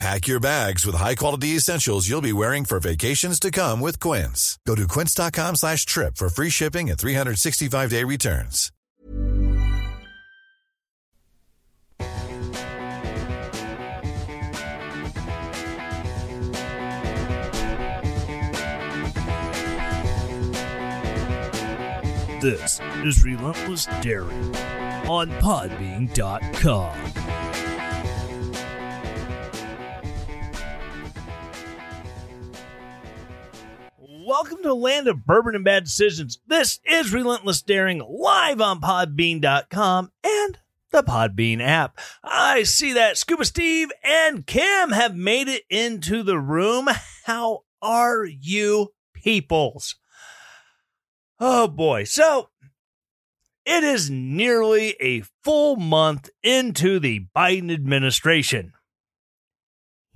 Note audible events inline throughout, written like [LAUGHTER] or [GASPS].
Pack your bags with high-quality essentials you'll be wearing for vacations to come with Quince. Go to quince.com slash trip for free shipping and 365-day returns. This is Relentless Daring on Podbean.com. Welcome to the land of bourbon and bad decisions. This is Relentless Daring live on Podbean.com and the Podbean app. I see that Scuba Steve and Kim have made it into the room. How are you, peoples? Oh boy. So it is nearly a full month into the Biden administration.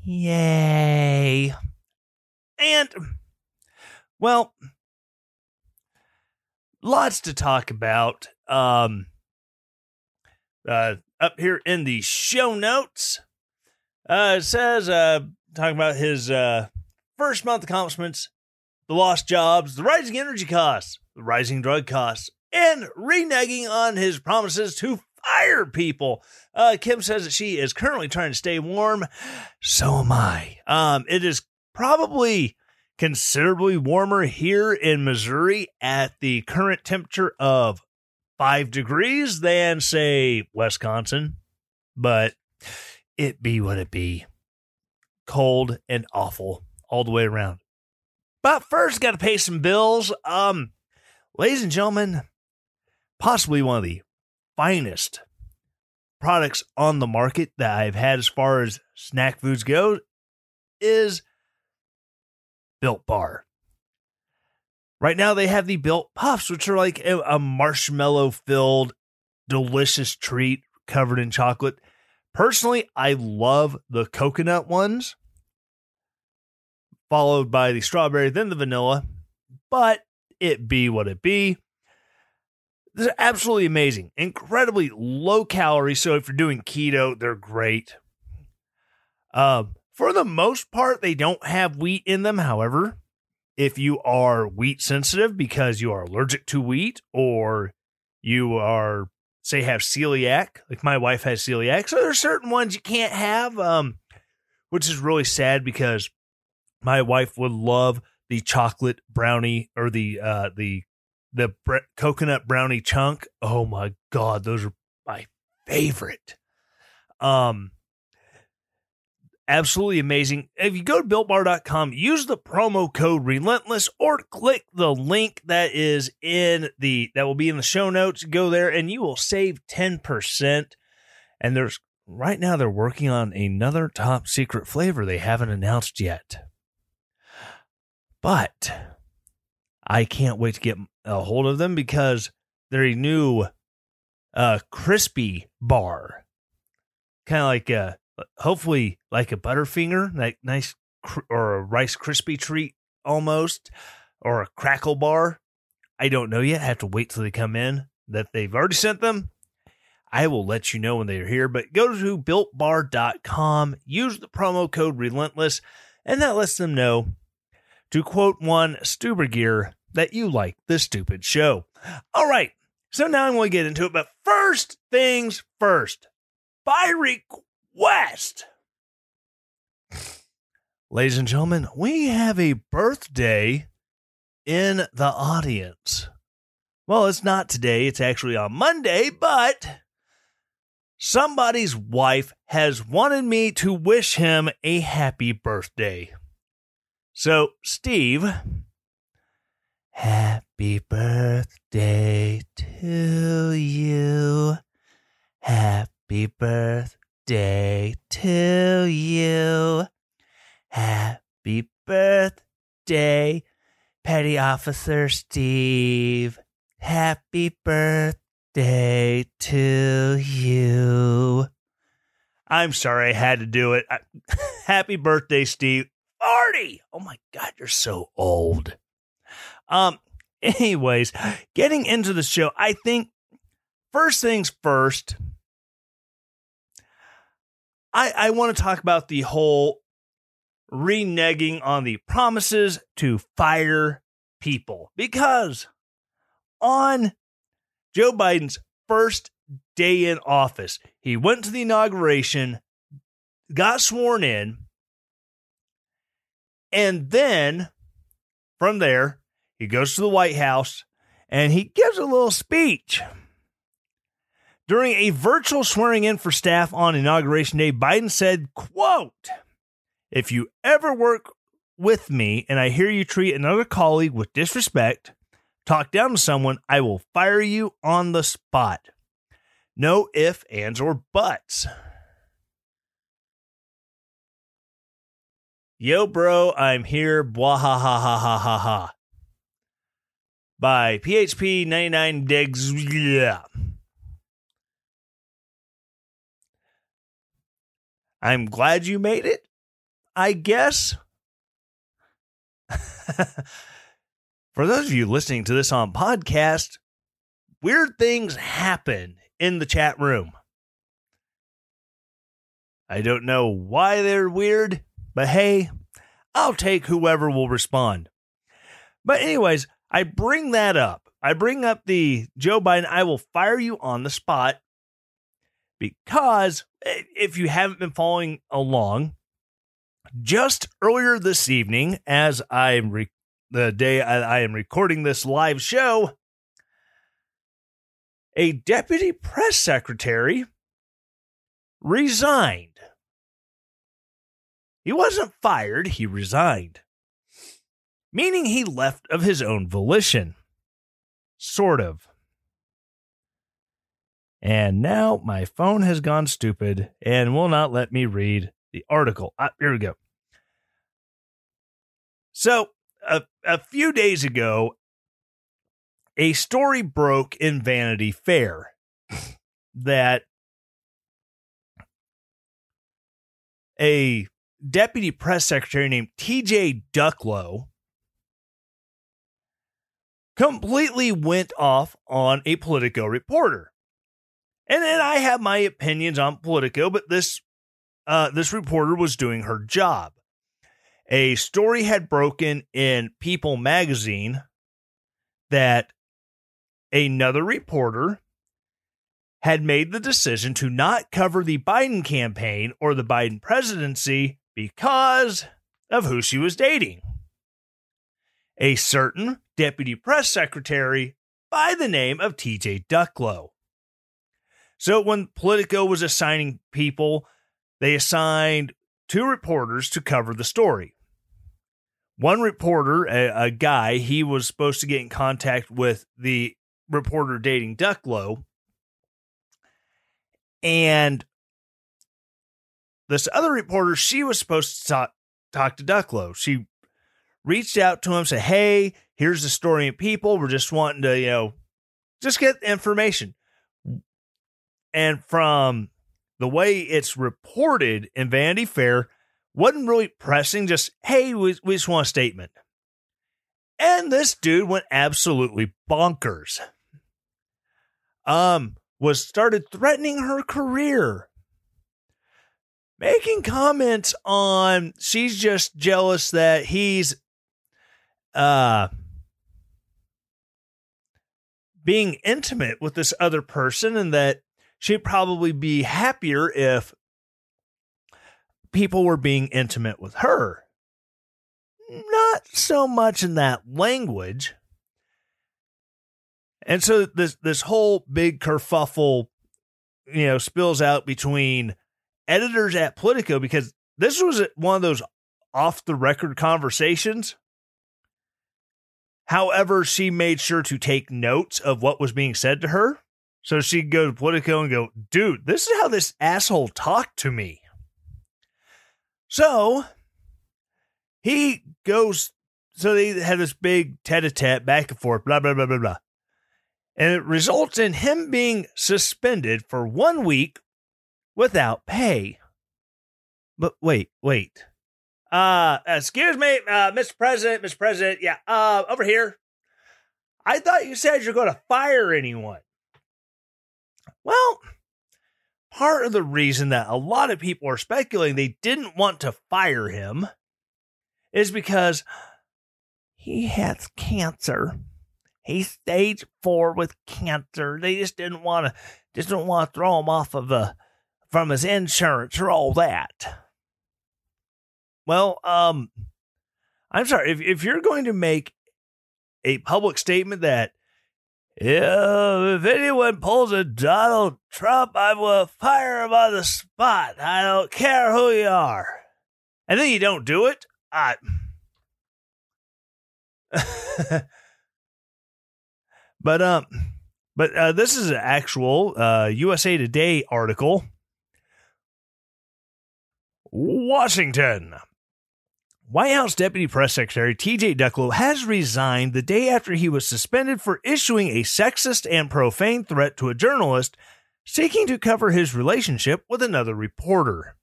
Yay. And, well, lots to talk about. Um, uh, up here in the show notes, uh, it says, uh, talking about his uh, first month accomplishments, the lost jobs, the rising energy costs, the rising drug costs, and reneging on his promises to fire people. Uh, Kim says that she is currently trying to stay warm. So am I. Um, it is probably considerably warmer here in Missouri at the current temperature of five degrees than, say, Wisconsin. But it be what it be. Cold and awful all the way around. But first, got to pay some bills. Um, ladies and gentlemen, possibly one of the finest products on the market that I've had as far as snack foods go is Built Bar. Right now, they have the Built Puffs, which are like a, marshmallow filled, delicious treat covered in chocolate. Personally, I love the coconut ones, followed by the strawberry, then the vanilla, but it be what it be. They're absolutely amazing, incredibly low calorie. So if you're doing keto, they're great. Um, for the most part, they don't have wheat in them. However, if you are wheat sensitive because you are allergic to wheat or you are, say, have celiac, like my wife has celiac, so there's certain ones you can't have, um, which is really sad because my wife would love the chocolate brownie or the uh, the the bre- coconut brownie chunk. Oh my god, those are my favorite. Um absolutely amazing. If you go to builtbar.com, use the promo code relentless or click the link that is in the that will be in the show notes. Go there and you will save 10%. And there's right now they're working on another top secret flavor they haven't announced yet. But I can't wait to get a hold of them because they're a new uh crispy bar. Kind of like a hopefully like a Butterfinger, like nice cr- or a Rice crispy treat almost, or a crackle bar. I don't know yet. I have to wait till they come in. That they've already sent them. I will let you know when they're here. But go to builtbar.com, use the promo code relentless, and that lets them know to quote one Stubergear that you like this stupid show. All right. So now I'm going to get into it. But first things first, by request. Ladies and gentlemen, we have a birthday in the audience. Well, it's not today, it's actually on Monday, but somebody's wife has wanted me to wish him a happy birthday. So, Steve, happy birthday to you. Happy birthday to you. Happy birthday, Petty Officer Steve. Happy birthday birthday to you. I'm sorry I had to do it. I, [LAUGHS] happy birthday, Steve. 40. Oh my God, you're so old. Um, [LAUGHS] anyways, getting into the show, I think first things first, I, I want to talk about the whole reneging on the promises to fire people because on Joe Biden's first day in office, he went to the inauguration, got sworn in, and then from there, he goes to the White House and he gives a little speech. During a virtual swearing in for staff on inauguration day, Biden said, quote, if you ever work with me and I hear you treat another colleague with disrespect, talk down to someone, I will fire you on the spot. No ifs, ands, or buts. Yo, bro, I'm here. Blah ha ha ha ha ha ha. By PHP 99 Digs. Yeah. I'm glad you made it. I guess. [LAUGHS] For those of you listening to this on podcast, weird things happen in the chat room. I don't know why they're weird, but hey, I'll take whoever will respond. But, anyways, I bring that up. I bring up the Joe Biden, I will fire you on the spot because eh, if you haven't been following along, just earlier this evening, as I re- the day I, I am recording this live show, a deputy press secretary resigned. He wasn't fired, he resigned, meaning he left of his own volition. Sort of. And now my phone has gone stupid and will not let me read the article. Ah, here we go. So, a, a few days ago, a story broke in Vanity Fair [LAUGHS] that a deputy press secretary named TJ Ducklo completely went off on a Politico reporter. And then I have my opinions on Politico, but this uh, this reporter was doing her job. A story had broken in People magazine that another reporter had made the decision to not cover the Biden campaign or the Biden presidency because of who she was dating. A certain deputy press secretary by the name of TJ Ducklo. So when Politico was assigning people, they assigned two reporters to cover the story. One reporter, a, a guy, he was supposed to get in contact with the reporter dating Ducklo. And this other reporter, she was supposed to talk, talk to Ducklo. She reached out to him, said, Hey, here's the story of people. We're just wanting to, you know, just get information. And from the way it's reported in Vanity Fair, wasn't really pressing, just, hey, we, we just want a statement. And this dude went absolutely bonkers. Um, was started threatening her career. Making comments on she's just jealous that he's uh being intimate with this other person and that she'd probably be happier if people were being intimate with her. Not so much in that language. And so this this whole big kerfuffle, you know, spills out between editors at Politico because this was one of those off the record conversations. However, she made sure to take notes of what was being said to her. So she'd go to Politico and go, dude, this is how this asshole talked to me. So he goes, so they had this big tete a tete back and forth, blah, blah, blah, blah, blah. and it results in him being suspended for one week without pay. But wait, wait. Uh, excuse me, uh, Mr. President, Mr. President. Yeah, uh, over here. I thought you said you're going to fire anyone. Well, part of the reason that a lot of people are speculating they didn't want to fire him is because he has cancer. He's stage four with cancer. They just didn't want to just don't want to throw him off of the from his insurance or all that. Well, um, I'm sorry if if you're going to make a public statement that yeah, if anyone pulls a Donald Trump, I will fire him on the spot. I don't care who you are. And then you don't do it. I. [LAUGHS] but um, but uh, this is an actual uh, USA Today article. Washington. White House Deputy Press Secretary TJ Ducklo has resigned the day after he was suspended for issuing a sexist and profane threat to a journalist seeking to cover his relationship with another reporter.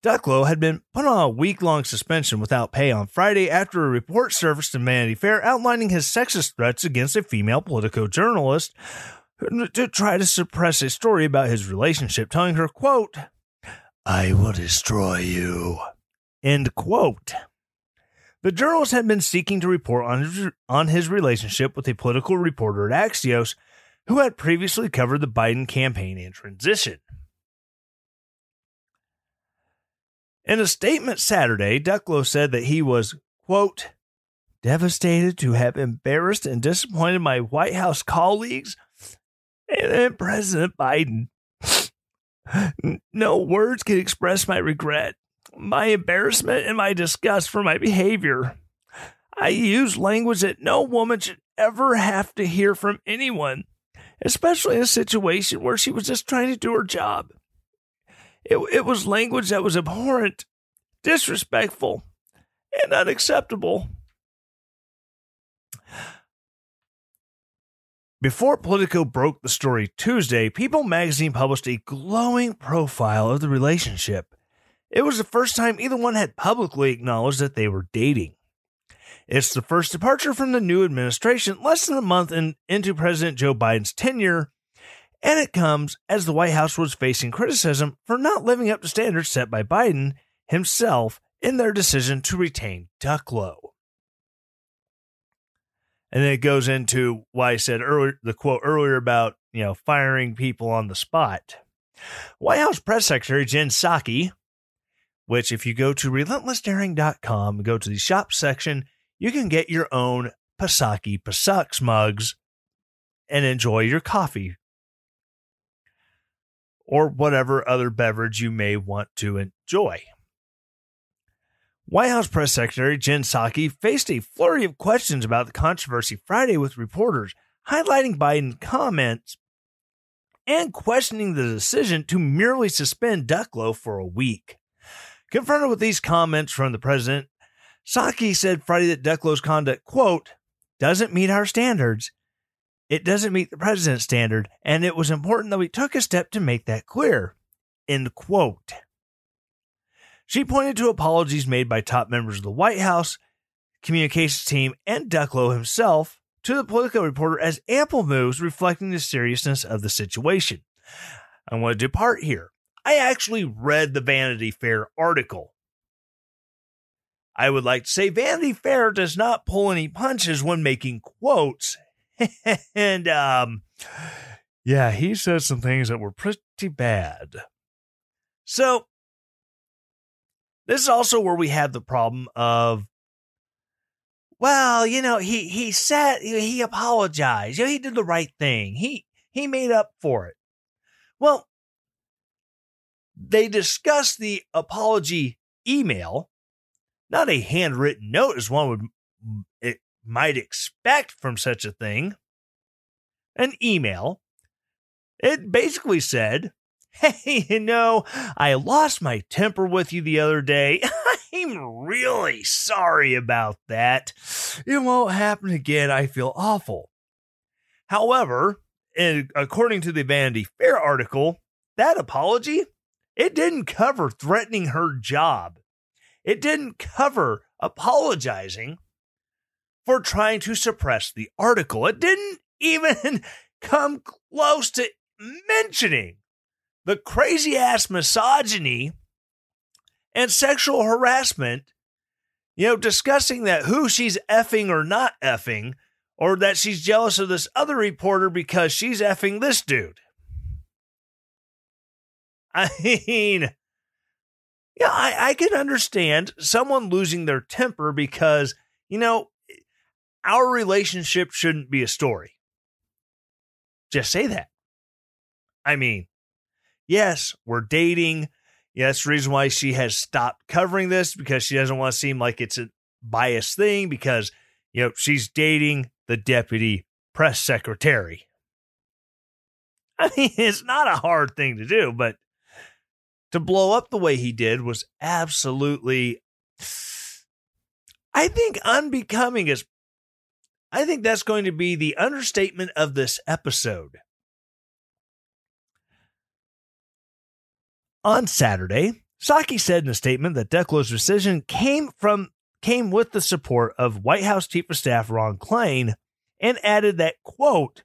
Ducklo had been put on a week long suspension without pay on Friday after a report surfaced in Vanity Fair outlining his sexist threats against a female Politico journalist to try to suppress a story about his relationship, telling her, quote, I will destroy you. End quote. The journalist had been seeking to report on his, on his relationship with a political reporter at Axios who had previously covered the Biden campaign and transition. In a statement Saturday, Ducklo said that he was, quote, devastated to have embarrassed and disappointed my White House colleagues and President Biden. [LAUGHS] No words can express my regret my embarrassment and my disgust for my behavior. I used language that no woman should ever have to hear from anyone, especially in a situation where she was just trying to do her job. It, it was language that was abhorrent, disrespectful, and unacceptable. Before Politico broke the story Tuesday, People magazine published a glowing profile of the relationship. It was the first time either one had publicly acknowledged that they were dating. It's the first departure from the new administration less than a month in, into President Joe Biden's tenure, and it comes as the White House was facing criticism for not living up to standards set by Biden himself in their decision to retain Ducklo. And then it goes into why I said earlier the quote earlier about, you know, firing people on the spot. White House Press Secretary Jen Psaki which if you go to relentlessdaring.com, go to the shop section, you can get your own Pasaki Psucks mugs and enjoy your coffee or whatever other beverage you may want to enjoy. White House Press Secretary Jen Psaki faced a flurry of questions about the controversy Friday with reporters, highlighting Biden's comments and questioning the decision to merely suspend Ducklo for a week. Confronted with these comments from the president, Psaki said Friday that Ducklo's conduct, quote, doesn't meet our standards. It doesn't meet the president's standard, and it was important that we took a step to make that clear. End quote. She pointed to apologies made by top members of the White House, communications team, and Ducklo himself to the Politico reporter as ample moves reflecting the seriousness of the situation. I want to depart here. I actually read the Vanity Fair article. I would like to say Vanity Fair does not pull any punches when making quotes. [LAUGHS] and um yeah, he said some things that were pretty bad. So this is also where we have the problem of well, you know, he he said he apologized. You know, he did the right thing. He he made up for it. Well, they discuss the apology email, not a handwritten note as one would it might expect from such a thing. An email. It basically said, Hey, [LAUGHS] you know, I lost my temper with you the other day. [LAUGHS] I'm really sorry about that. It won't happen again. I feel awful. However, in, according to the Vanity Fair article, that apology it didn't cover threatening her job. It didn't cover apologizing for trying to suppress the article. It didn't even [LAUGHS] come close to mentioning the crazy ass misogyny and sexual harassment, you know, discussing that who she's effing or not effing, or that she's jealous of this other reporter because she's effing this dude. I mean, yeah, I, I can understand someone losing their temper because, you know, our relationship shouldn't be a story. Just say that. I mean, yes, we're dating. Yeah, that's the reason why she has stopped covering this because she doesn't want to seem like it's a biased thing because, you know, she's dating the deputy press secretary. I mean, [LAUGHS] it's not a hard thing to do, but to blow up the way he did was absolutely, I think, unbecoming is I think that's going to be the understatement of this episode. On Saturday, Psaki said in a statement that Ducklo's decision came from came with the support of White House Chief of Staff Ron Klain and added that quote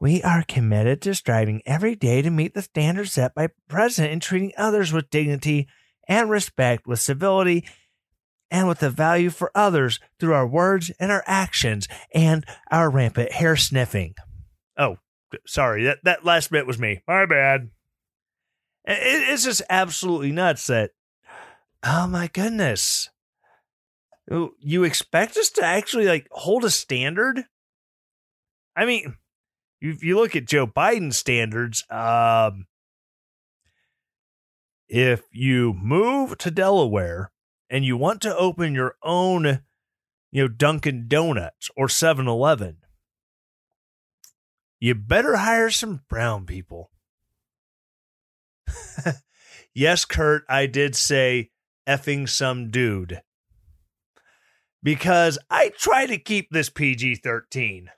we are committed to striving every day to meet the standards set by President in treating others with dignity and respect, with civility and with the value for others through our words and our actions and our rampant hair sniffing. Oh, sorry, that, that last bit was me. My bad. It, it's just absolutely nuts that, oh my goodness. You expect us to actually like hold a standard? I mean, if you look at Joe Biden's standards, um, if you move to Delaware and you want to open your own, you know, Dunkin' Donuts or 7 Eleven, you better hire some brown people. [LAUGHS] yes, Kurt, I did say effing some dude. Because I try to keep this PG 13.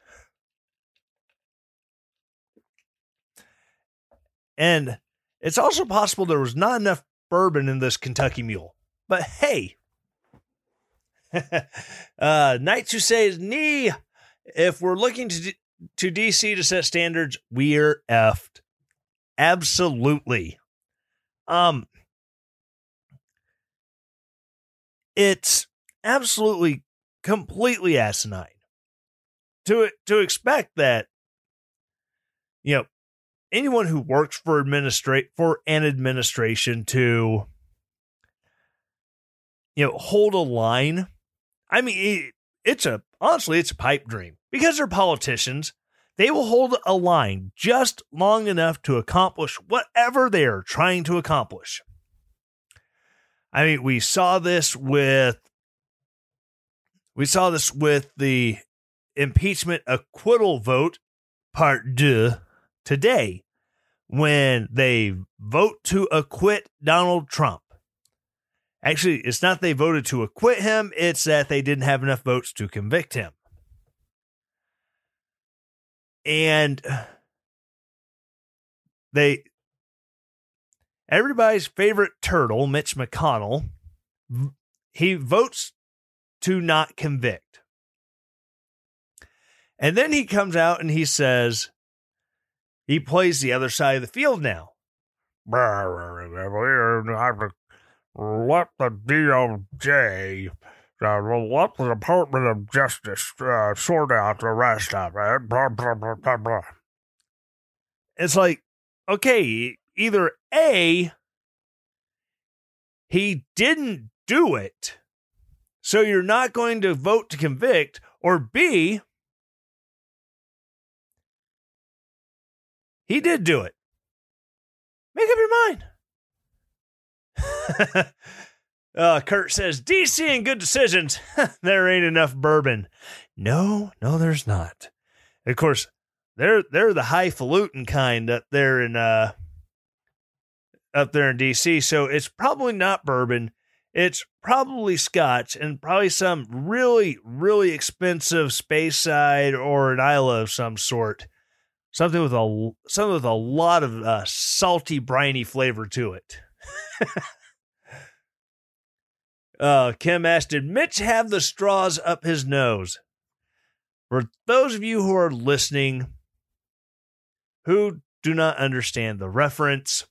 And it's also possible there was not enough bourbon in this Kentucky Mule. But hey, [LAUGHS] uh, Knights Who Says Knee, if we're looking to, to DC to set standards, we're effed. Absolutely. Um, it's absolutely completely asinine to to expect that you know anyone who works for administrate for an administration to you know, hold a line. I mean, it's a honestly, it's a pipe dream because they're politicians. They will hold a line just long enough to accomplish whatever they are trying to accomplish. I mean, we saw this with we saw this with the impeachment acquittal vote part deux today when they vote to acquit Donald Trump. Actually, it's not they voted to acquit him, it's that they didn't have enough votes to convict him. And they everybody's favorite turtle, Mitch McConnell, he votes to not convict. And then he comes out and he says he plays the other side of the field now let the DOJ, uh, let the Department of Justice uh, sort out the rest of it. Blah, blah, blah, blah, blah. It's like, okay, either A, he didn't do it, so you're not going to vote to convict, or B, he did do it. Make up your mind. [LAUGHS] uh, Kurt says DC and good decisions. [LAUGHS] there ain't enough bourbon. No, no, there's not. Of course, they're they're the highfalutin kind up there in uh up there in DC. So it's probably not bourbon. It's probably scotch and probably some really, really expensive Speyside or an Islay of some sort. Something with a something with a lot of uh, salty, briny flavor to it. [LAUGHS] uh, Kim asked, "Did Mitch have the straws up his nose?" For those of you who are listening, who do not understand the reference,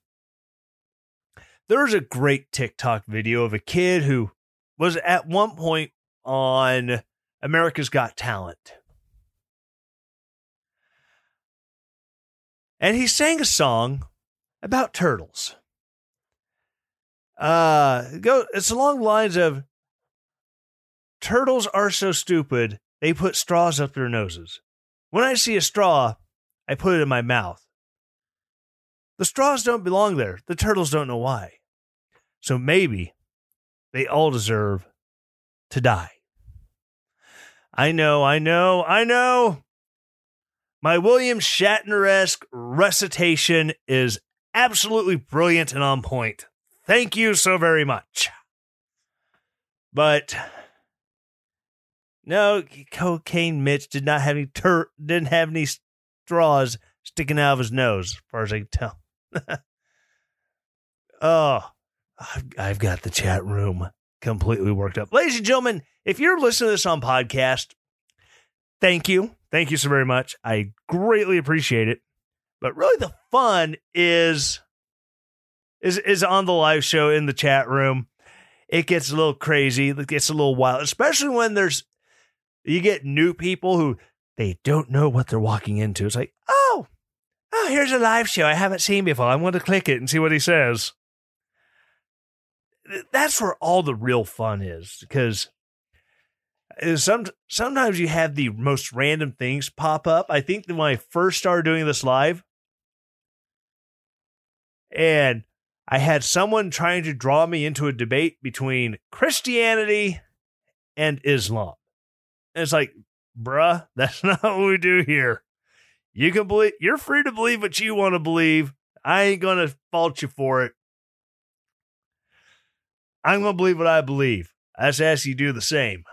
there's a great TikTok video of a kid who was at one point on America's Got Talent. And he sang a song about turtles. Uh go it's along the lines of turtles are so stupid they put straws up their noses. When I see a straw, I put it in my mouth. The straws don't belong there. The turtles don't know why. So maybe they all deserve to die. I know, I know, I know. My William Shatner esque recitation is absolutely brilliant and on point. Thank you so very much. But no, cocaine Mitch did not have any tur- didn't have any straws sticking out of his nose, as far as I can tell. [LAUGHS] oh, I've, I've got the chat room completely worked up. Ladies and gentlemen, if you're listening to this on podcast, thank you. Thank you so very much. I greatly appreciate it. But really the fun is is is on the live show in the chat room. It gets a little crazy, it gets a little wild, especially when there's you get new people who they don't know what they're walking into. It's like, oh, oh, here's a live show I haven't seen before. I'm going to click it and see what he says. That's where all the real fun is because some sometimes you have the most random things pop up. I think that when I first started doing this live, and I had someone trying to draw me into a debate between Christianity and Islam. And it's like, bruh, [LAUGHS] that's not what we do here. You can believe you're free to believe what you want to believe. I ain't gonna fault you for it. I'm gonna believe what I believe. I just ask you do the same.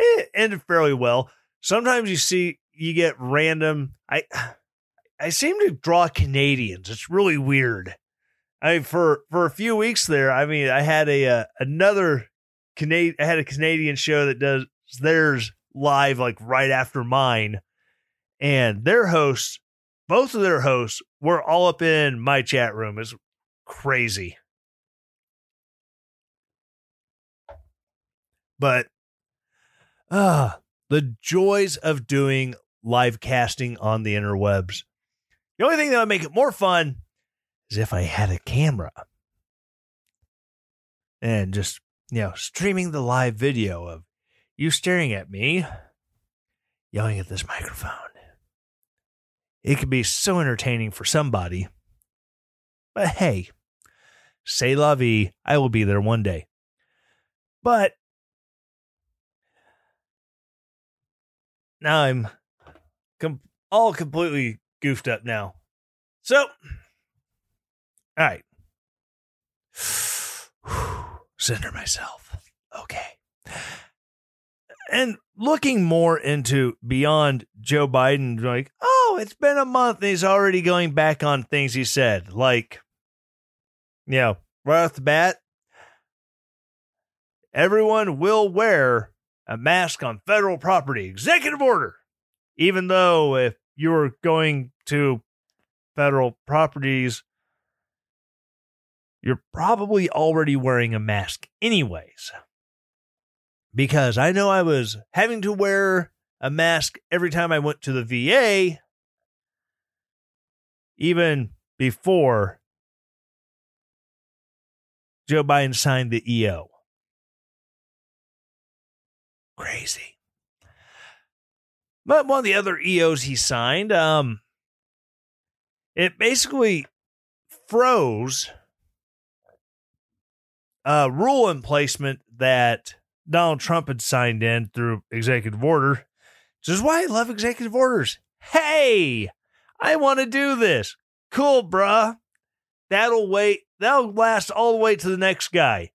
It ended fairly well. Sometimes you see you get random. I I seem to draw Canadians. It's really weird. I mean, for for a few weeks there, I mean, I had a uh, another Canadian. I had a Canadian show that does theirs live like right after mine, and their hosts, both of their hosts, were all up in my chat room. It's crazy. But ah, the joys of doing live casting on the interwebs. The only thing that would make it more fun is if I had a camera and just, you know, streaming the live video of you staring at me, yelling at this microphone. It could be so entertaining for somebody. But hey, say la vie, I will be there one day. But now I'm com- all completely goofed up now. So, all right. [SIGHS] Center myself. Okay. And looking more into beyond Joe Biden, like, oh, it's been a month and he's already going back on things he said. Like, you know, right off the bat, everyone will wear a mask on federal property. Executive order. Even though if you're going to federal properties you're probably already wearing a mask, anyways. Because I know I was having to wear a mask every time I went to the VA, even before Joe Biden signed the EO. Crazy. But one of the other EOs he signed, um, it basically froze a rule emplacement that Donald Trump had signed in through executive order. Which is why I love executive orders. Hey, I want to do this. Cool, bruh. That'll wait. That'll last all the way to the next guy.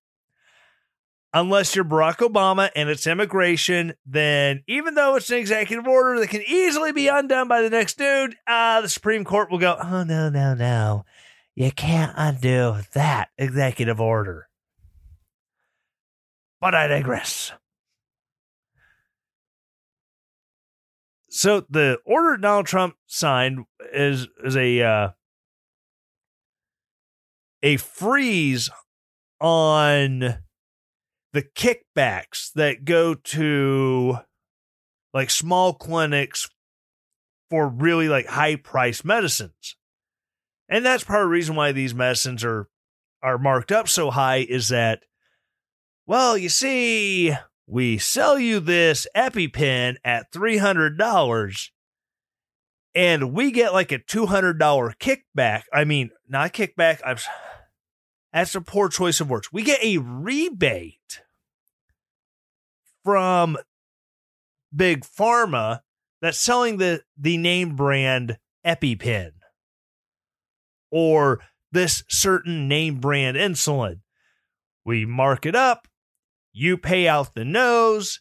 Unless you're Barack Obama and it's immigration, then even though it's an executive order that can easily be undone by the next dude, uh, the Supreme Court will go, oh, no, no, no. You can't undo that executive order. But I digress. So the order Donald Trump signed is is a uh, a freeze on the kickbacks that go to like small clinics for really like high price medicines. And that's part of the reason why these medicines are are marked up so high is that well, you see, we sell you this EpiPen at $300 and we get like a $200 kickback. I mean, not kickback. I'm that's a poor choice of words. We get a rebate from Big Pharma that's selling the the name brand EpiPen or this certain name brand insulin. We mark it up, you pay out the nose.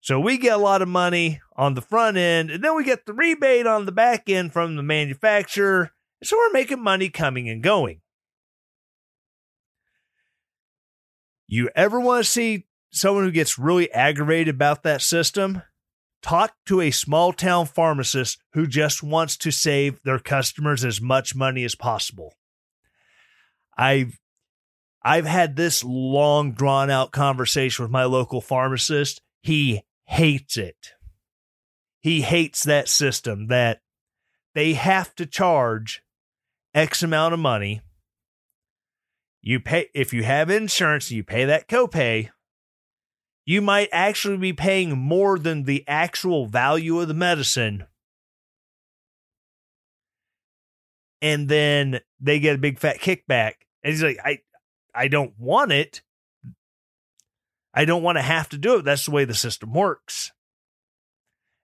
So we get a lot of money on the front end, and then we get the rebate on the back end from the manufacturer. So we're making money coming and going. You ever want to see someone who gets really aggravated about that system? Talk to a small town pharmacist who just wants to save their customers as much money as possible. I've I've had this long drawn out conversation with my local pharmacist. He hates it. He hates that system that they have to charge X amount of money you pay if you have insurance, you pay that copay. You might actually be paying more than the actual value of the medicine. And then they get a big fat kickback. And he's like, I I don't want it. I don't want to have to do it. That's the way the system works.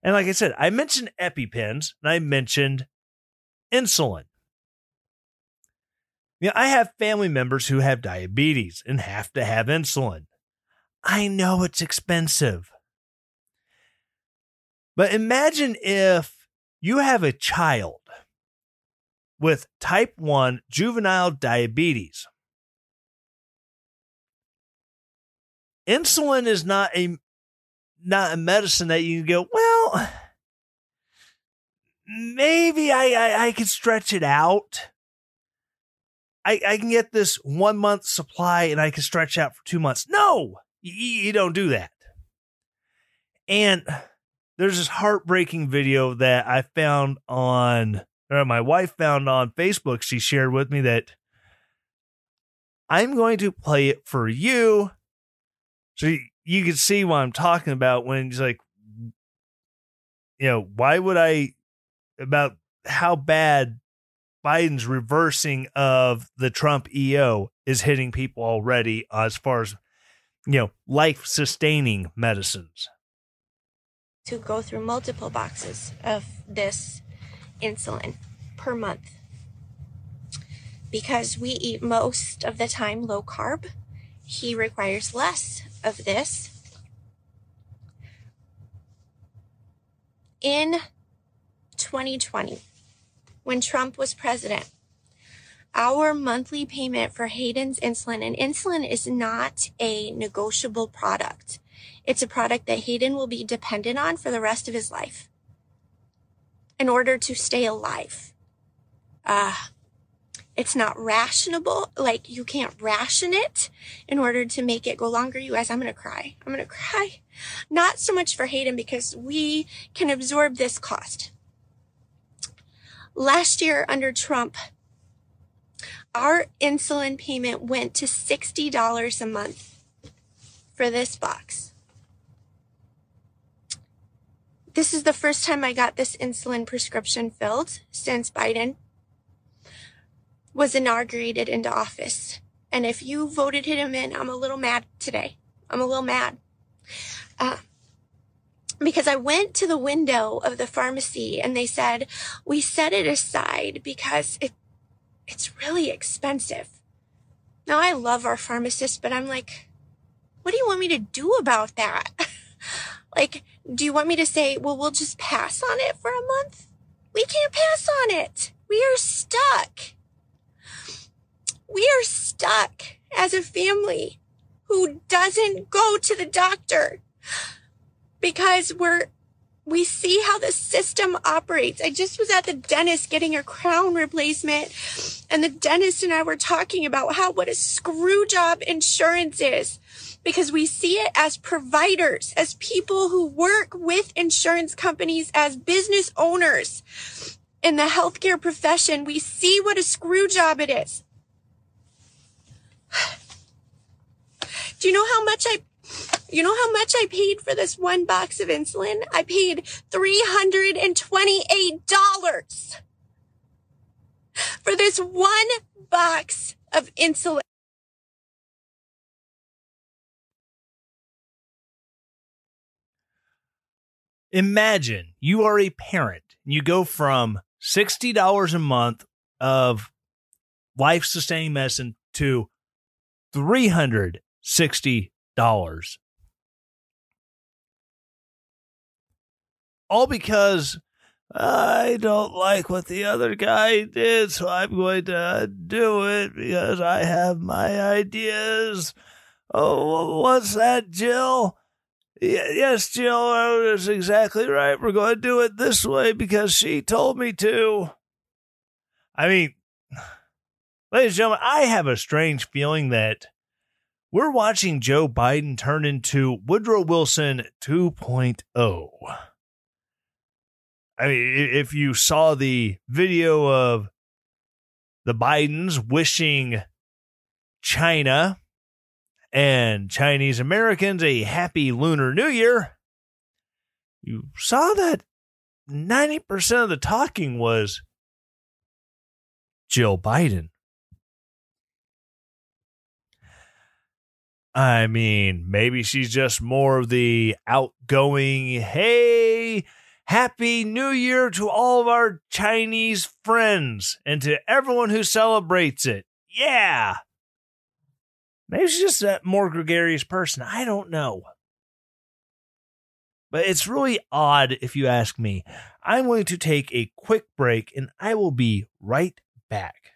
And like I said, I mentioned EpiPens and I mentioned insulin. You know, I have family members who have diabetes and have to have insulin. I know it's expensive. But imagine if you have a child with type 1 juvenile diabetes. Insulin is not a not a medicine that you can go, well, maybe I, I, I could stretch it out. I, I can get this one month supply and I can stretch out for two months. No, you, don't do that. And there's this heartbreaking video that I found on, or my wife found on Facebook. She shared with me that I'm going to play it for you so you, you can see what I'm talking about when he's like, you know, why would I, about how bad Biden's reversing of the Trump EO is hitting people already as far as you know life sustaining medicines. To go through multiple boxes of this insulin per month because we eat most of the time low carb. He requires less of this. In 2020, when Trump was president. Our monthly payment for Hayden's insulin, and insulin is not a negotiable product. It's a product that Hayden will be dependent on for the rest of his life in order to stay alive. Uh, it's not rationable. Like you can't ration it in order to make it go longer. You guys, I'm going to cry. I'm going to cry. Not so much for Hayden because we can absorb this cost. Last year under Trump, our insulin payment went to $60 a month for this box. This is the first time I got this insulin prescription filled since Biden was inaugurated into office. And if you voted him in, I'm a little mad today. I'm a little mad. Uh, because I went to the window of the pharmacy and they said, we set it aside because it, it's really expensive. Now I love our pharmacist, but I'm like, what do you want me to do about that? [LAUGHS] like, do you want me to say, well, we'll just pass on it for a month? We can't pass on it. We are stuck. We are stuck as a family who doesn't go to the doctor because we're we see how the system operates. I just was at the dentist getting a crown replacement and the dentist and I were talking about how what a screw job insurance is because we see it as providers, as people who work with insurance companies, as business owners in the healthcare profession. We see what a screw job it is. [SIGHS] Do you know how much I you know how much I paid for this one box of insulin? I paid $328 for this one box of insulin. Imagine you are a parent and you go from $60 a month of life sustaining medicine to $360 all because I don't like what the other guy did, so I'm going to do it because I have my ideas. Oh, what's that, Jill? yes, Jill, that's exactly right. We're going to do it this way because she told me to. I mean, [SIGHS] ladies and gentlemen, I have a strange feeling that we're watching Joe Biden turn into Woodrow Wilson 2.0. I mean, if you saw the video of the Bidens wishing China and Chinese Americans a happy Lunar New Year, you saw that 90% of the talking was Jill Biden. I mean, maybe she's just more of the outgoing, hey, Happy New Year to all of our Chinese friends and to everyone who celebrates it. Yeah. Maybe she's just a more gregarious person. I don't know. But it's really odd if you ask me. I'm going to take a quick break and I will be right back.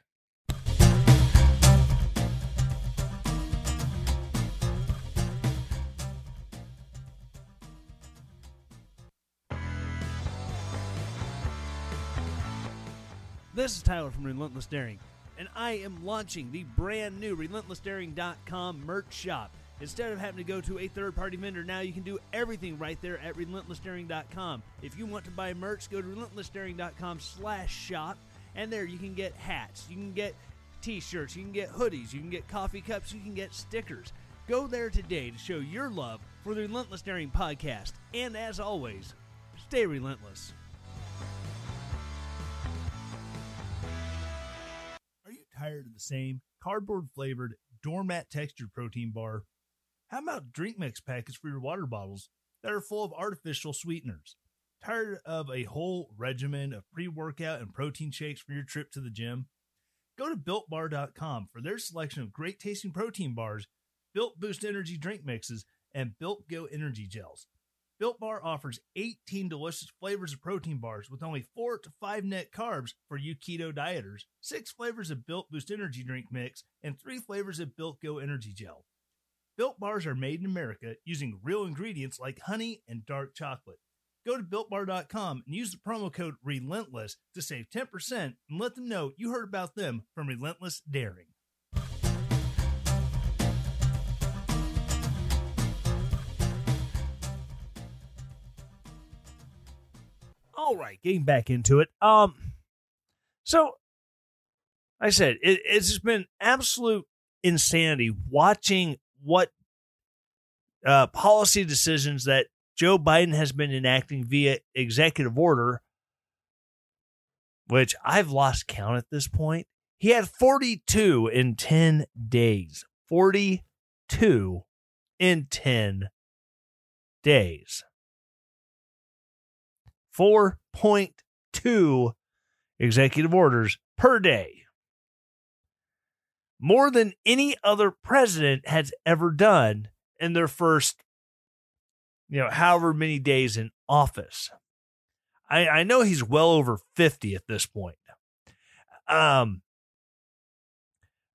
This is Tyler from Relentless Daring, and I am launching the brand new RelentlessDaring.com merch shop. Instead of having to go to a third party vendor, now you can do everything right there at RelentlessDaring.com. If you want to buy merch, go to RelentlessDaring.com slash shop, and there you can get hats, you can get t shirts, you can get hoodies, you can get coffee cups, you can get stickers. Go there today to show your love for the Relentless Daring podcast. And as always, stay relentless. Tired of the same cardboard flavored, doormat textured protein bar? How about drink mix packets for your water bottles that are full of artificial sweeteners? Tired of a whole regimen of pre workout and protein shakes for your trip to the gym? Go to builtbar.com for their selection of great tasting protein bars, built boost energy drink mixes, and built go energy gels. Built Bar offers 18 delicious flavors of protein bars with only 4 to 5 net carbs for you keto dieters, 6 flavors of Built Boost Energy Drink Mix, and 3 flavors of Built Go Energy Gel. Built Bars are made in America using real ingredients like honey and dark chocolate. Go to builtbar.com and use the promo code RELENTLESS to save 10% and let them know you heard about them from Relentless Daring. All right, getting back into it. Um, so like I said it, it's been absolute insanity watching what uh, policy decisions that Joe Biden has been enacting via executive order, which I've lost count at this point. He had 42 in 10 days. 42 in 10 days. 4.2 executive orders per day. More than any other president has ever done in their first, you know, however many days in office. I, I know he's well over 50 at this point. Um,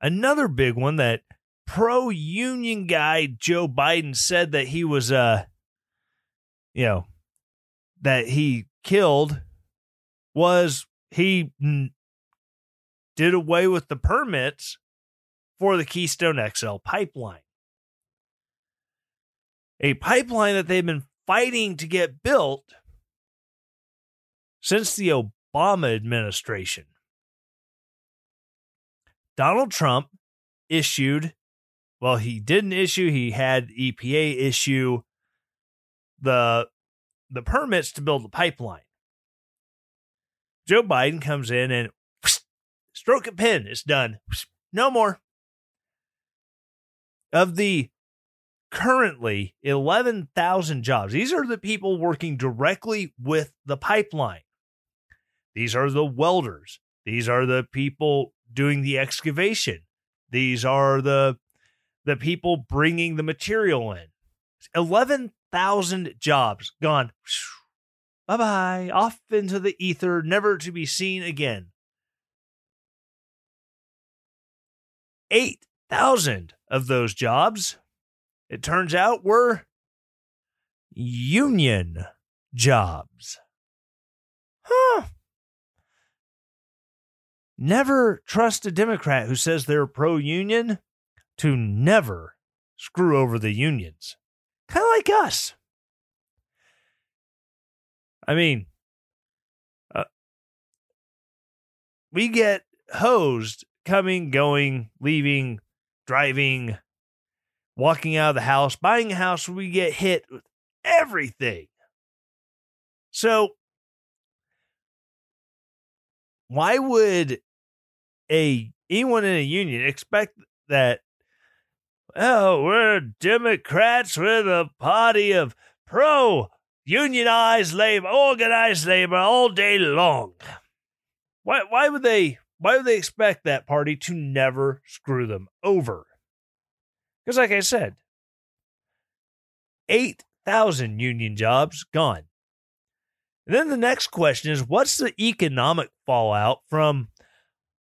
another big one that pro union guy Joe Biden said that he was, uh, you know, that he killed was he did away with the permits for the Keystone XL pipeline. A pipeline that they've been fighting to get built since the Obama administration. Donald Trump issued, well, he didn't issue, he had EPA issue the the permits to build the pipeline. Joe Biden comes in and [SNIFFS] stroke a pen, it's done. [SNIFFS] No more. Of the currently 11,000 jobs, these are the people working directly with the pipeline. These are the welders. These are the people doing the excavation. These are the the people bringing the material in. 11,000 jobs gone. Bye bye. Off into the ether, never to be seen again. 8,000 of those jobs, it turns out, were union jobs. Huh. Never trust a Democrat who says they're pro union to never screw over the unions. Kind of like us. I mean, uh, we get hosed coming, going, leaving, driving, walking out of the house, buying a house, we get hit with everything. So, why would a anyone in a union expect that oh we're democrats. We're the party of pro unionized labor organized labor all day long. Why why would they why would they expect that party to never screw them over? Because like i said 8000 union jobs gone. And then the next question is what's the economic fallout from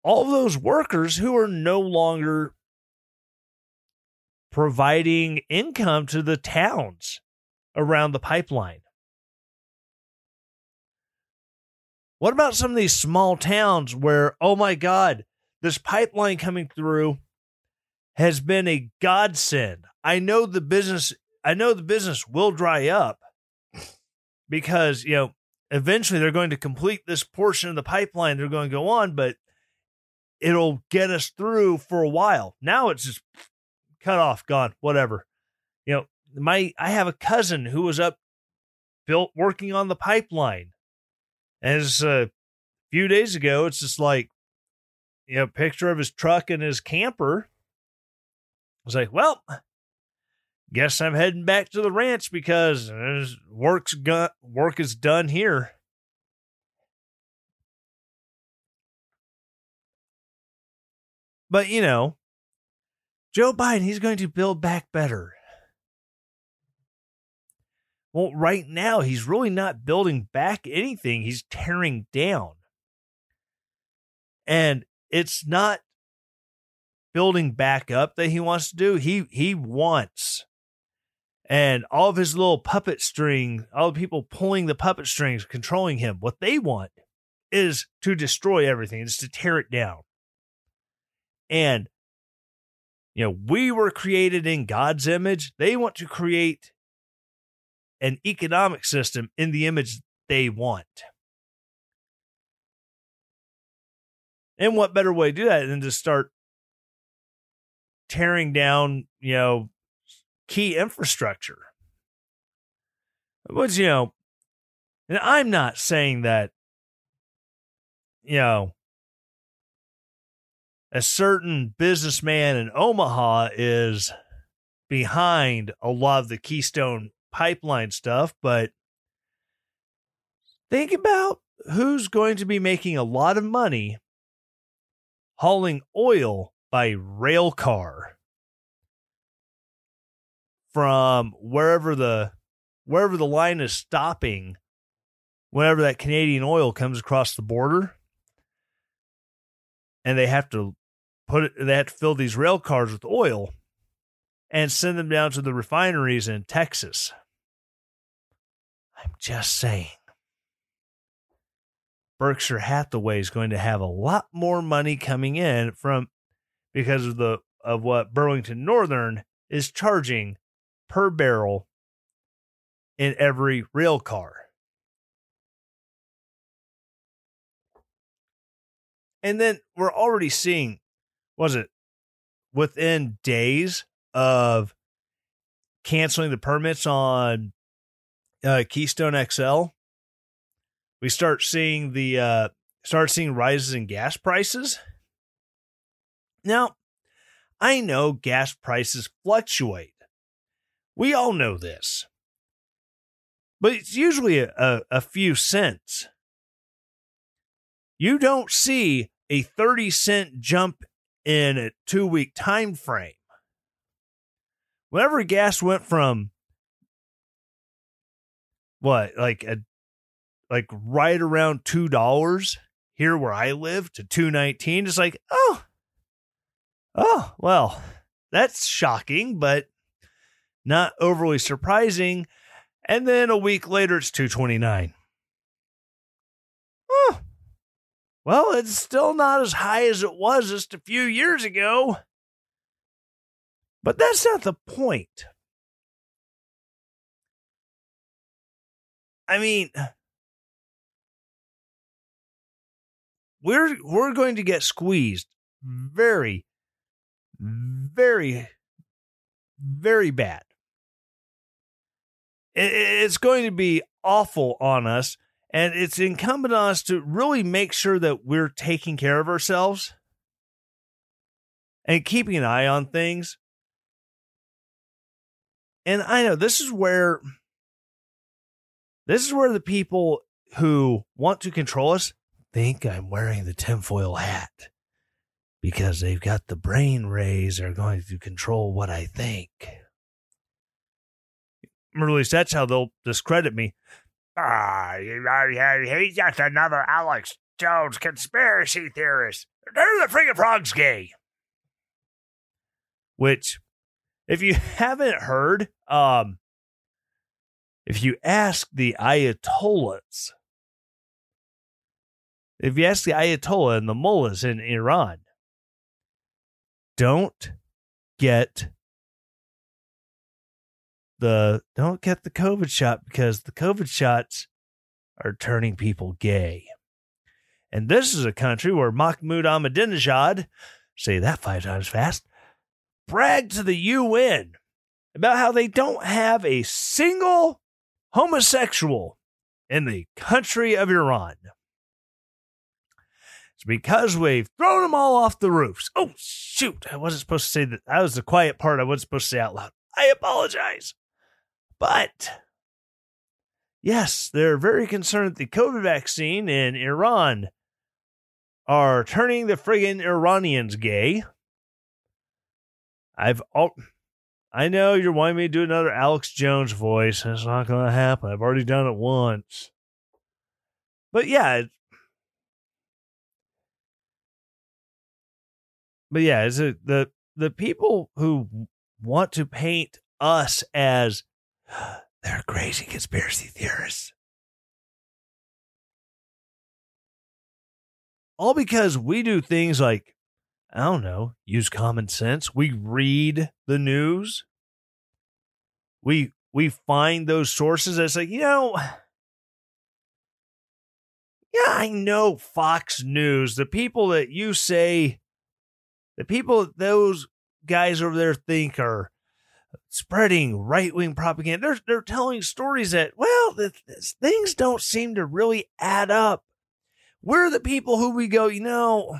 all those workers who are no longer providing income to the towns around the pipeline. What about some of these small towns where, oh my God, this pipeline coming through has been a godsend? I know the business, I know the business will dry up because, you know, eventually they're going to complete this portion of the pipeline. They're going to go on, but it'll get us through for a while. Now it's just cut off, gone, whatever. You know, my I have a cousin who was up built working on the pipeline. As a few days ago, it's just like you know, picture of his truck and his camper. I was like, well, guess I'm heading back to the ranch because work's got work is done here. But, you know, Joe Biden, he's going to build back better. Well, right now, he's really not building back anything, he's tearing down. And it's not building back up that he wants to do. He he wants and all of his little puppet string, all the people pulling the puppet strings, controlling him, what they want is to destroy everything, is to tear it down. And, you know, we were created in God's image. They want to create an economic system in the image they want. And what better way to do that than to start tearing down, you know, key infrastructure? Which, you know, and I'm not saying that, you know, a certain businessman in Omaha is behind a lot of the Keystone pipeline stuff, but think about who's going to be making a lot of money hauling oil by rail car. from wherever the wherever the line is stopping whenever that Canadian oil comes across the border and they have to put they have to fill these rail cars with oil and send them down to the refineries in Texas. I'm just saying. Berkshire Hathaway is going to have a lot more money coming in from because of the of what Burlington Northern is charging per barrel in every rail car. And then we're already seeing, was it within days of canceling the permits on uh, Keystone XL, we start seeing the uh, start seeing rises in gas prices. Now, I know gas prices fluctuate. We all know this. But it's usually a, a, a few cents. You don't see a 30 cent jump in a two week time frame. Whenever gas went from what, like a like right around two dollars here where I live to two nineteen, it's like, oh, oh, well, that's shocking, but not overly surprising. And then a week later, it's two twenty nine. Oh, well, it's still not as high as it was just a few years ago. But that's not the point. I mean, we're we're going to get squeezed very, very, very bad. It's going to be awful on us, and it's incumbent on us to really make sure that we're taking care of ourselves and keeping an eye on things. And I know this is where this is where the people who want to control us think I'm wearing the tinfoil hat because they've got the brain rays are going to control what I think. Or at least that's how they'll discredit me. Ah, he's just another Alex Jones conspiracy theorist. They're the freaking frogs gay. Which, if you [LAUGHS] haven't heard, um, if you ask the Ayatollahs, if you ask the Ayatollah and the mullahs in Iran, don't get the don't get the COVID shot because the COVID shots are turning people gay. And this is a country where Mahmoud Ahmadinejad, say that five times fast, bragged to the UN about how they don't have a single homosexual in the country of Iran. It's because we've thrown them all off the roofs. Oh, shoot. I wasn't supposed to say that. That was the quiet part I wasn't supposed to say out loud. I apologize. But yes, they're very concerned that the COVID vaccine in Iran are turning the friggin' Iranians gay. I've all. I know you're wanting me to do another Alex Jones voice. It's not going to happen. I've already done it once. But yeah. But yeah, is it the the people who want to paint us as [GASPS] they're crazy conspiracy theorists. All because we do things like, I don't know, use common sense. We read the news. We we find those sources that's like, you know, [SIGHS] yeah, I know Fox News, the people that you say, the people those guys over there think are spreading right wing propaganda. They're they're telling stories that well, the, the, things don't seem to really add up. We're the people who we go, you know,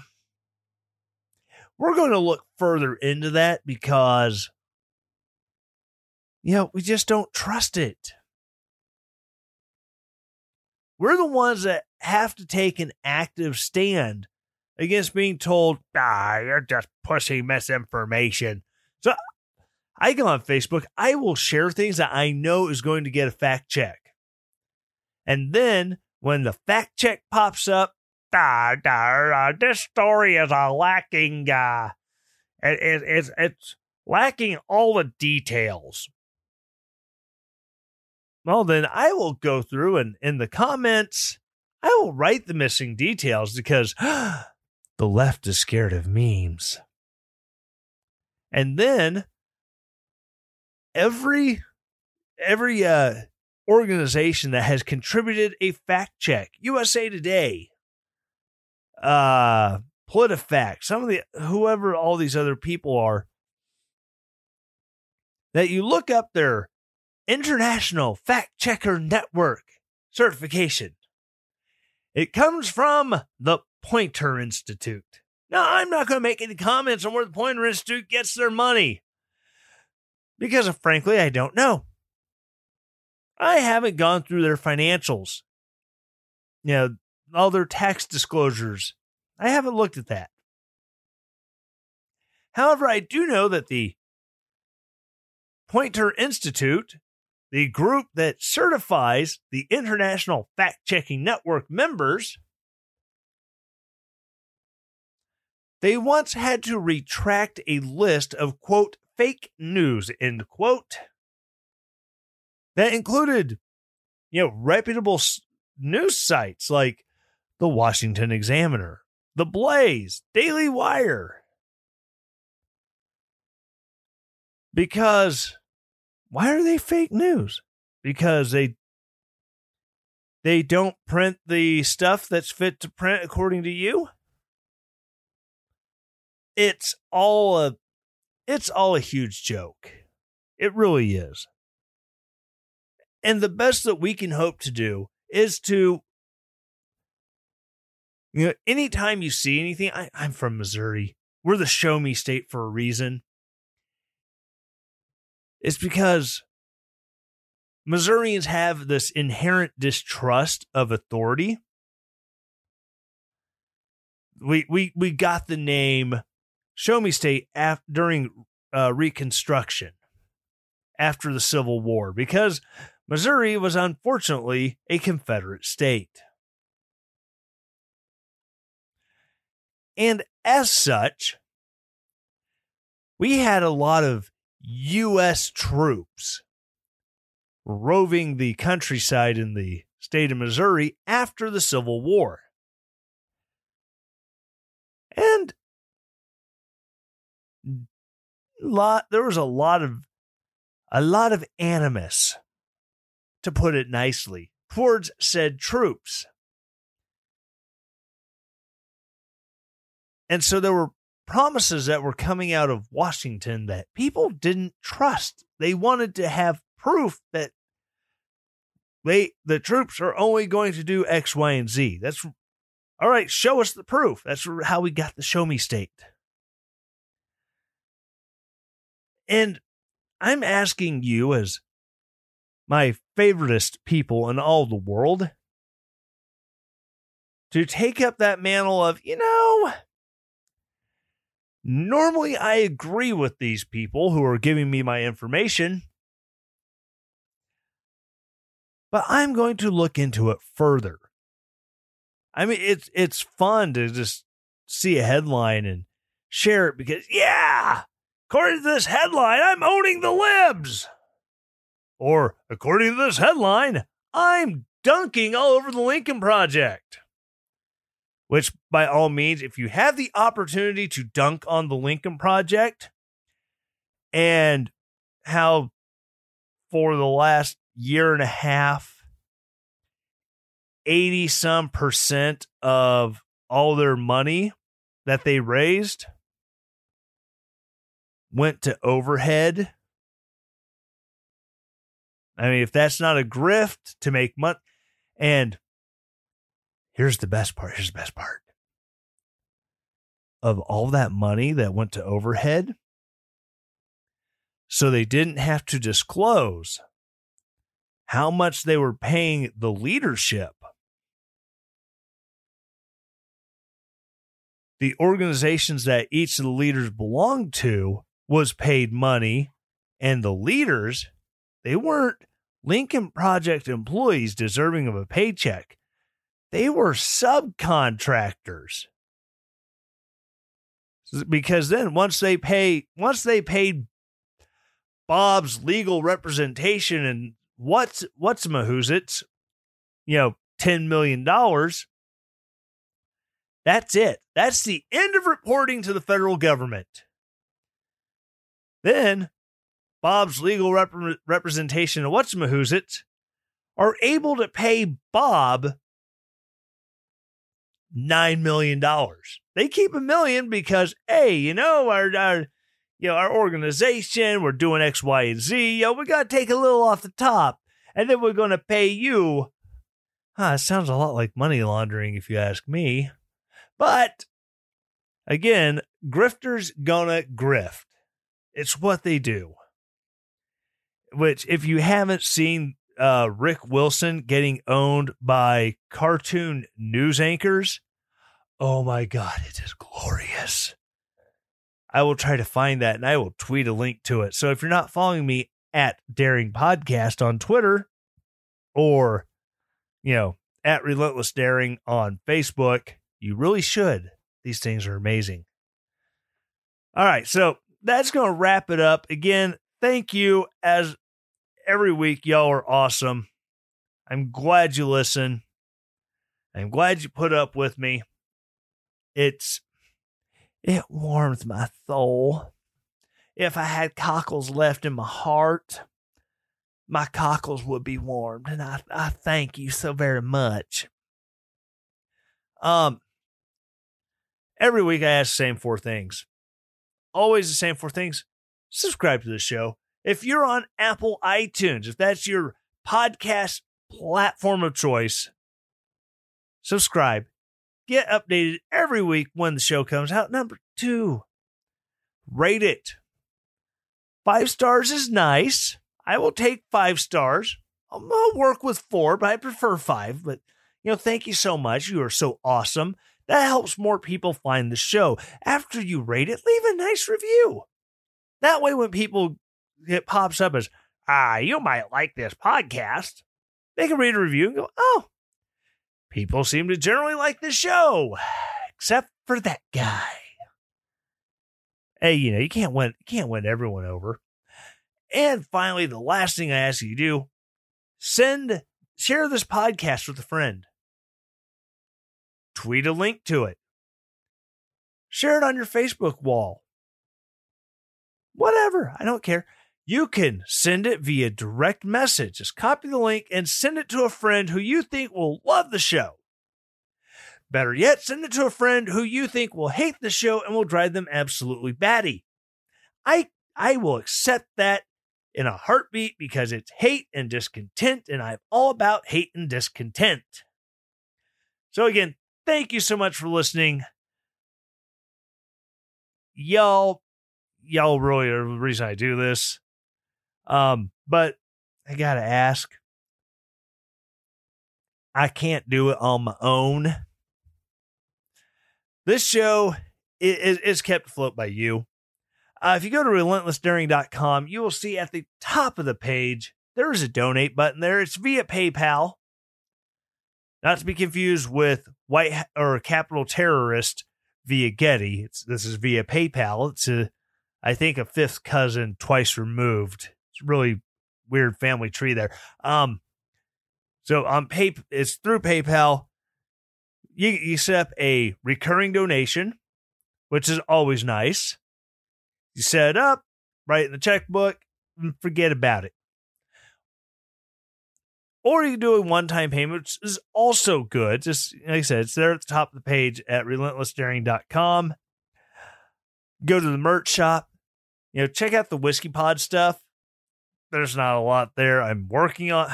we're going to look further into that because you know, we just don't trust it. We're the ones that have to take an active stand against being told, ah, you're just pushing misinformation. So I go on Facebook, I will share things that I know is going to get a fact check. And then when the fact check pops up, uh, uh, this story is a lacking, uh, it, it, it's, it's lacking all the details. Well, then I will go through and in the comments, I will write the missing details because [GASPS] the left is scared of memes. And then every every uh organization that has contributed a fact check, USA Today, uh PolitiFact, some of the whoever all these other people are that you look up their International Fact Checker Network certification. It comes from the Poynter Institute. Now, I'm not going to make any comments on where the Poynter Institute gets their money because, frankly, I don't know. I haven't gone through their financials, you know, all their tax disclosures. I haven't looked at that. However, I do know that the Poynter Institute, the group that certifies the International Fact Checking Network members, they once had to retract a list of, quote, fake news, end quote, that included, you know, reputable news sites like the Washington Examiner, the Blaze, Daily Wire. Because why are they fake news? Because they they don't print the stuff that's fit to print according to you? It's all a it's all a huge joke. It really is. And the best that we can hope to do is to, you know, anytime you see anything, I, I'm from Missouri. We're the show me state for a reason. It's because Missourians have this inherent distrust of authority. We we we got the name Show Me State af- during uh, Reconstruction after the Civil War because Missouri was unfortunately a Confederate state. And as such, we had a lot of U.S. troops roving the countryside in the state of Missouri after the Civil War. And lot there was a lot of a lot of animus to put it nicely towards said troops. And so there were promises that were coming out of Washington that people didn't trust. They wanted to have proof that they the troops are only going to do x y and z. That's all right show us the proof. That's how we got the show me state And I'm asking you, as my favoritist people in all the world, to take up that mantle of, you know, normally I agree with these people who are giving me my information, but I'm going to look into it further. I mean, it's it's fun to just see a headline and share it because, yeah, According to this headline, I'm owning the libs. Or, according to this headline, I'm dunking all over the Lincoln Project. Which, by all means, if you have the opportunity to dunk on the Lincoln Project and how for the last year and a half, 80 some percent of all their money that they raised went to overhead. I mean, if that's not a grift to make money, and here's the best part. Here's the best part. Of all that money that went to overhead, so they didn't have to disclose how much they were paying the leadership. The organizations that each of the leaders belonged to was paid money And the leaders, they weren't Lincoln Project employees deserving of a paycheck. They were subcontractors. Because then once they pay once they paid Bob's legal representation and what's what's Mahoozits, you know, ten million dollars. That's it. That's the end of reporting to the federal government. Then Bob's legal rep- representation of what's Mahoozits are able to pay Bob nine million dollars. They keep a million because, hey, you know, our, our you know, our organization, we're doing X, Y, and Z. Yo, we got to take a little off the top, and then we're going to pay you. Huh, it sounds a lot like money laundering, if you ask me. But again, grifters gonna grift. It's what they do. Which, if you haven't seen uh, Rick Wilson getting owned by cartoon news anchors, oh my God, it is glorious. I will try to find that and I will tweet a link to it. So if you're not following me at Daring Podcast on Twitter or, you know, at Relentless Daring on Facebook, you really should. These things are amazing. All right. So that's going to wrap it up. Again, thank you. As every week, y'all are awesome. I'm glad you listen. I'm glad you put up with me. It's it warms my soul. If I had cockles left in my heart, my cockles would be warmed, and I, I thank you so very much. Um, every week I ask the same four things. Always the same four things. Subscribe to the show. If you're on Apple iTunes, if that's your podcast platform of choice, subscribe Get updated every week when the show comes out. Number two, rate it. Five stars is nice. I will take five stars. I'll work with four, but I prefer five. But, you know, thank you so much. You are so awesome. That helps more people find the show. After you rate it, leave a nice review. That way, when people, it pops up as, ah, you might like this podcast, they can read a review and go, oh, People seem to generally like the show, except for that guy. Hey, you know, you can't win you can't win everyone over. And finally, the last thing I ask you to do, send share this podcast with a friend. Tweet a link to it. Share it on your Facebook wall. Whatever, I don't care. You can send it via direct message. Just copy the link and send it to a friend who you think will love the show. Better yet, send it to a friend who you think will hate the show and will drive them absolutely batty. I I will accept that in a heartbeat because it's hate and discontent, and I'm all about hate and discontent. So again, thank you so much for listening. Y'all, y'all really are the reason I do this. Um, but I gotta ask. I can't do it on my own. This show is, is kept afloat by you. Uh, if you go to relentlessdaring.com, you will see at the top of the page there is a donate button there. It's via PayPal. Not to be confused with white or capital terrorist via Getty. It's this is via PayPal. It's a I think a fifth cousin twice removed it's really weird family tree there. Um, so on pay, it's through PayPal. You you set up a recurring donation, which is always nice. You set it up, write in the checkbook, and forget about it. Or you can do a one time payment, which is also good. Just like I said, it's there at the top of the page at relentlessdaring.com. Go to the merch shop. You know, check out the whiskey pod stuff there's not a lot there. I'm working on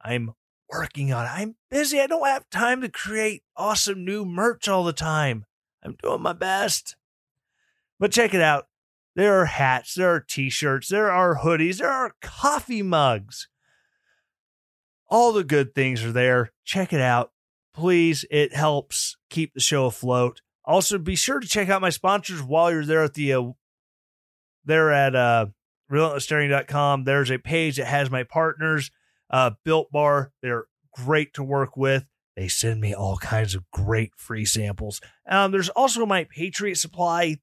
I'm working on it. I'm busy. I don't have time to create awesome new merch all the time. I'm doing my best. But check it out. There are hats, there are t-shirts, there are hoodies, there are coffee mugs. All the good things are there. Check it out. Please, it helps keep the show afloat. Also, be sure to check out my sponsors while you're there at the uh, there at uh relentlessdaring.com, there's a page that has my partners, uh, Built Bar. They're great to work with. They send me all kinds of great free samples. Um, there's also my Patriot Supply.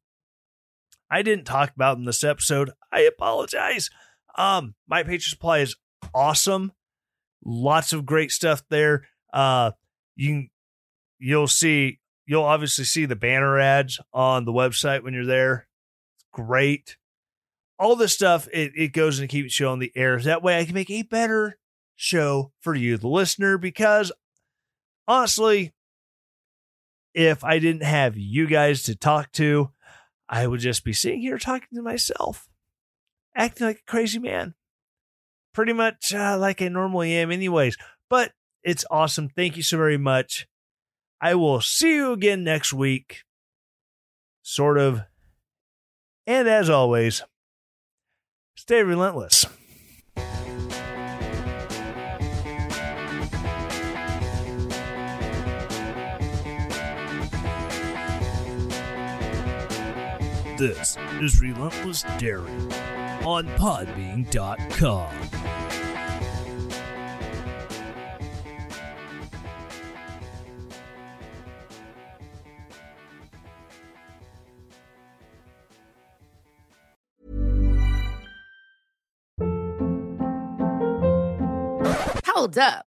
I didn't talk about in this episode. I apologize. Um, my Patriot Supply is awesome. Lots of great stuff there. Uh, you you'll see you'll obviously see the banner ads on the website when you're there. It's great. All this stuff it, it goes and keeps you on the air. That way I can make a better show for you, the listener, because honestly, if I didn't have you guys to talk to, I would just be sitting here talking to myself, acting like a crazy man. Pretty much uh, like I normally am, anyways. But it's awesome. Thank you so very much. I will see you again next week. Sort of. And as always, stay relentless. This is Relentless Daring on Podbean.com. Hold up.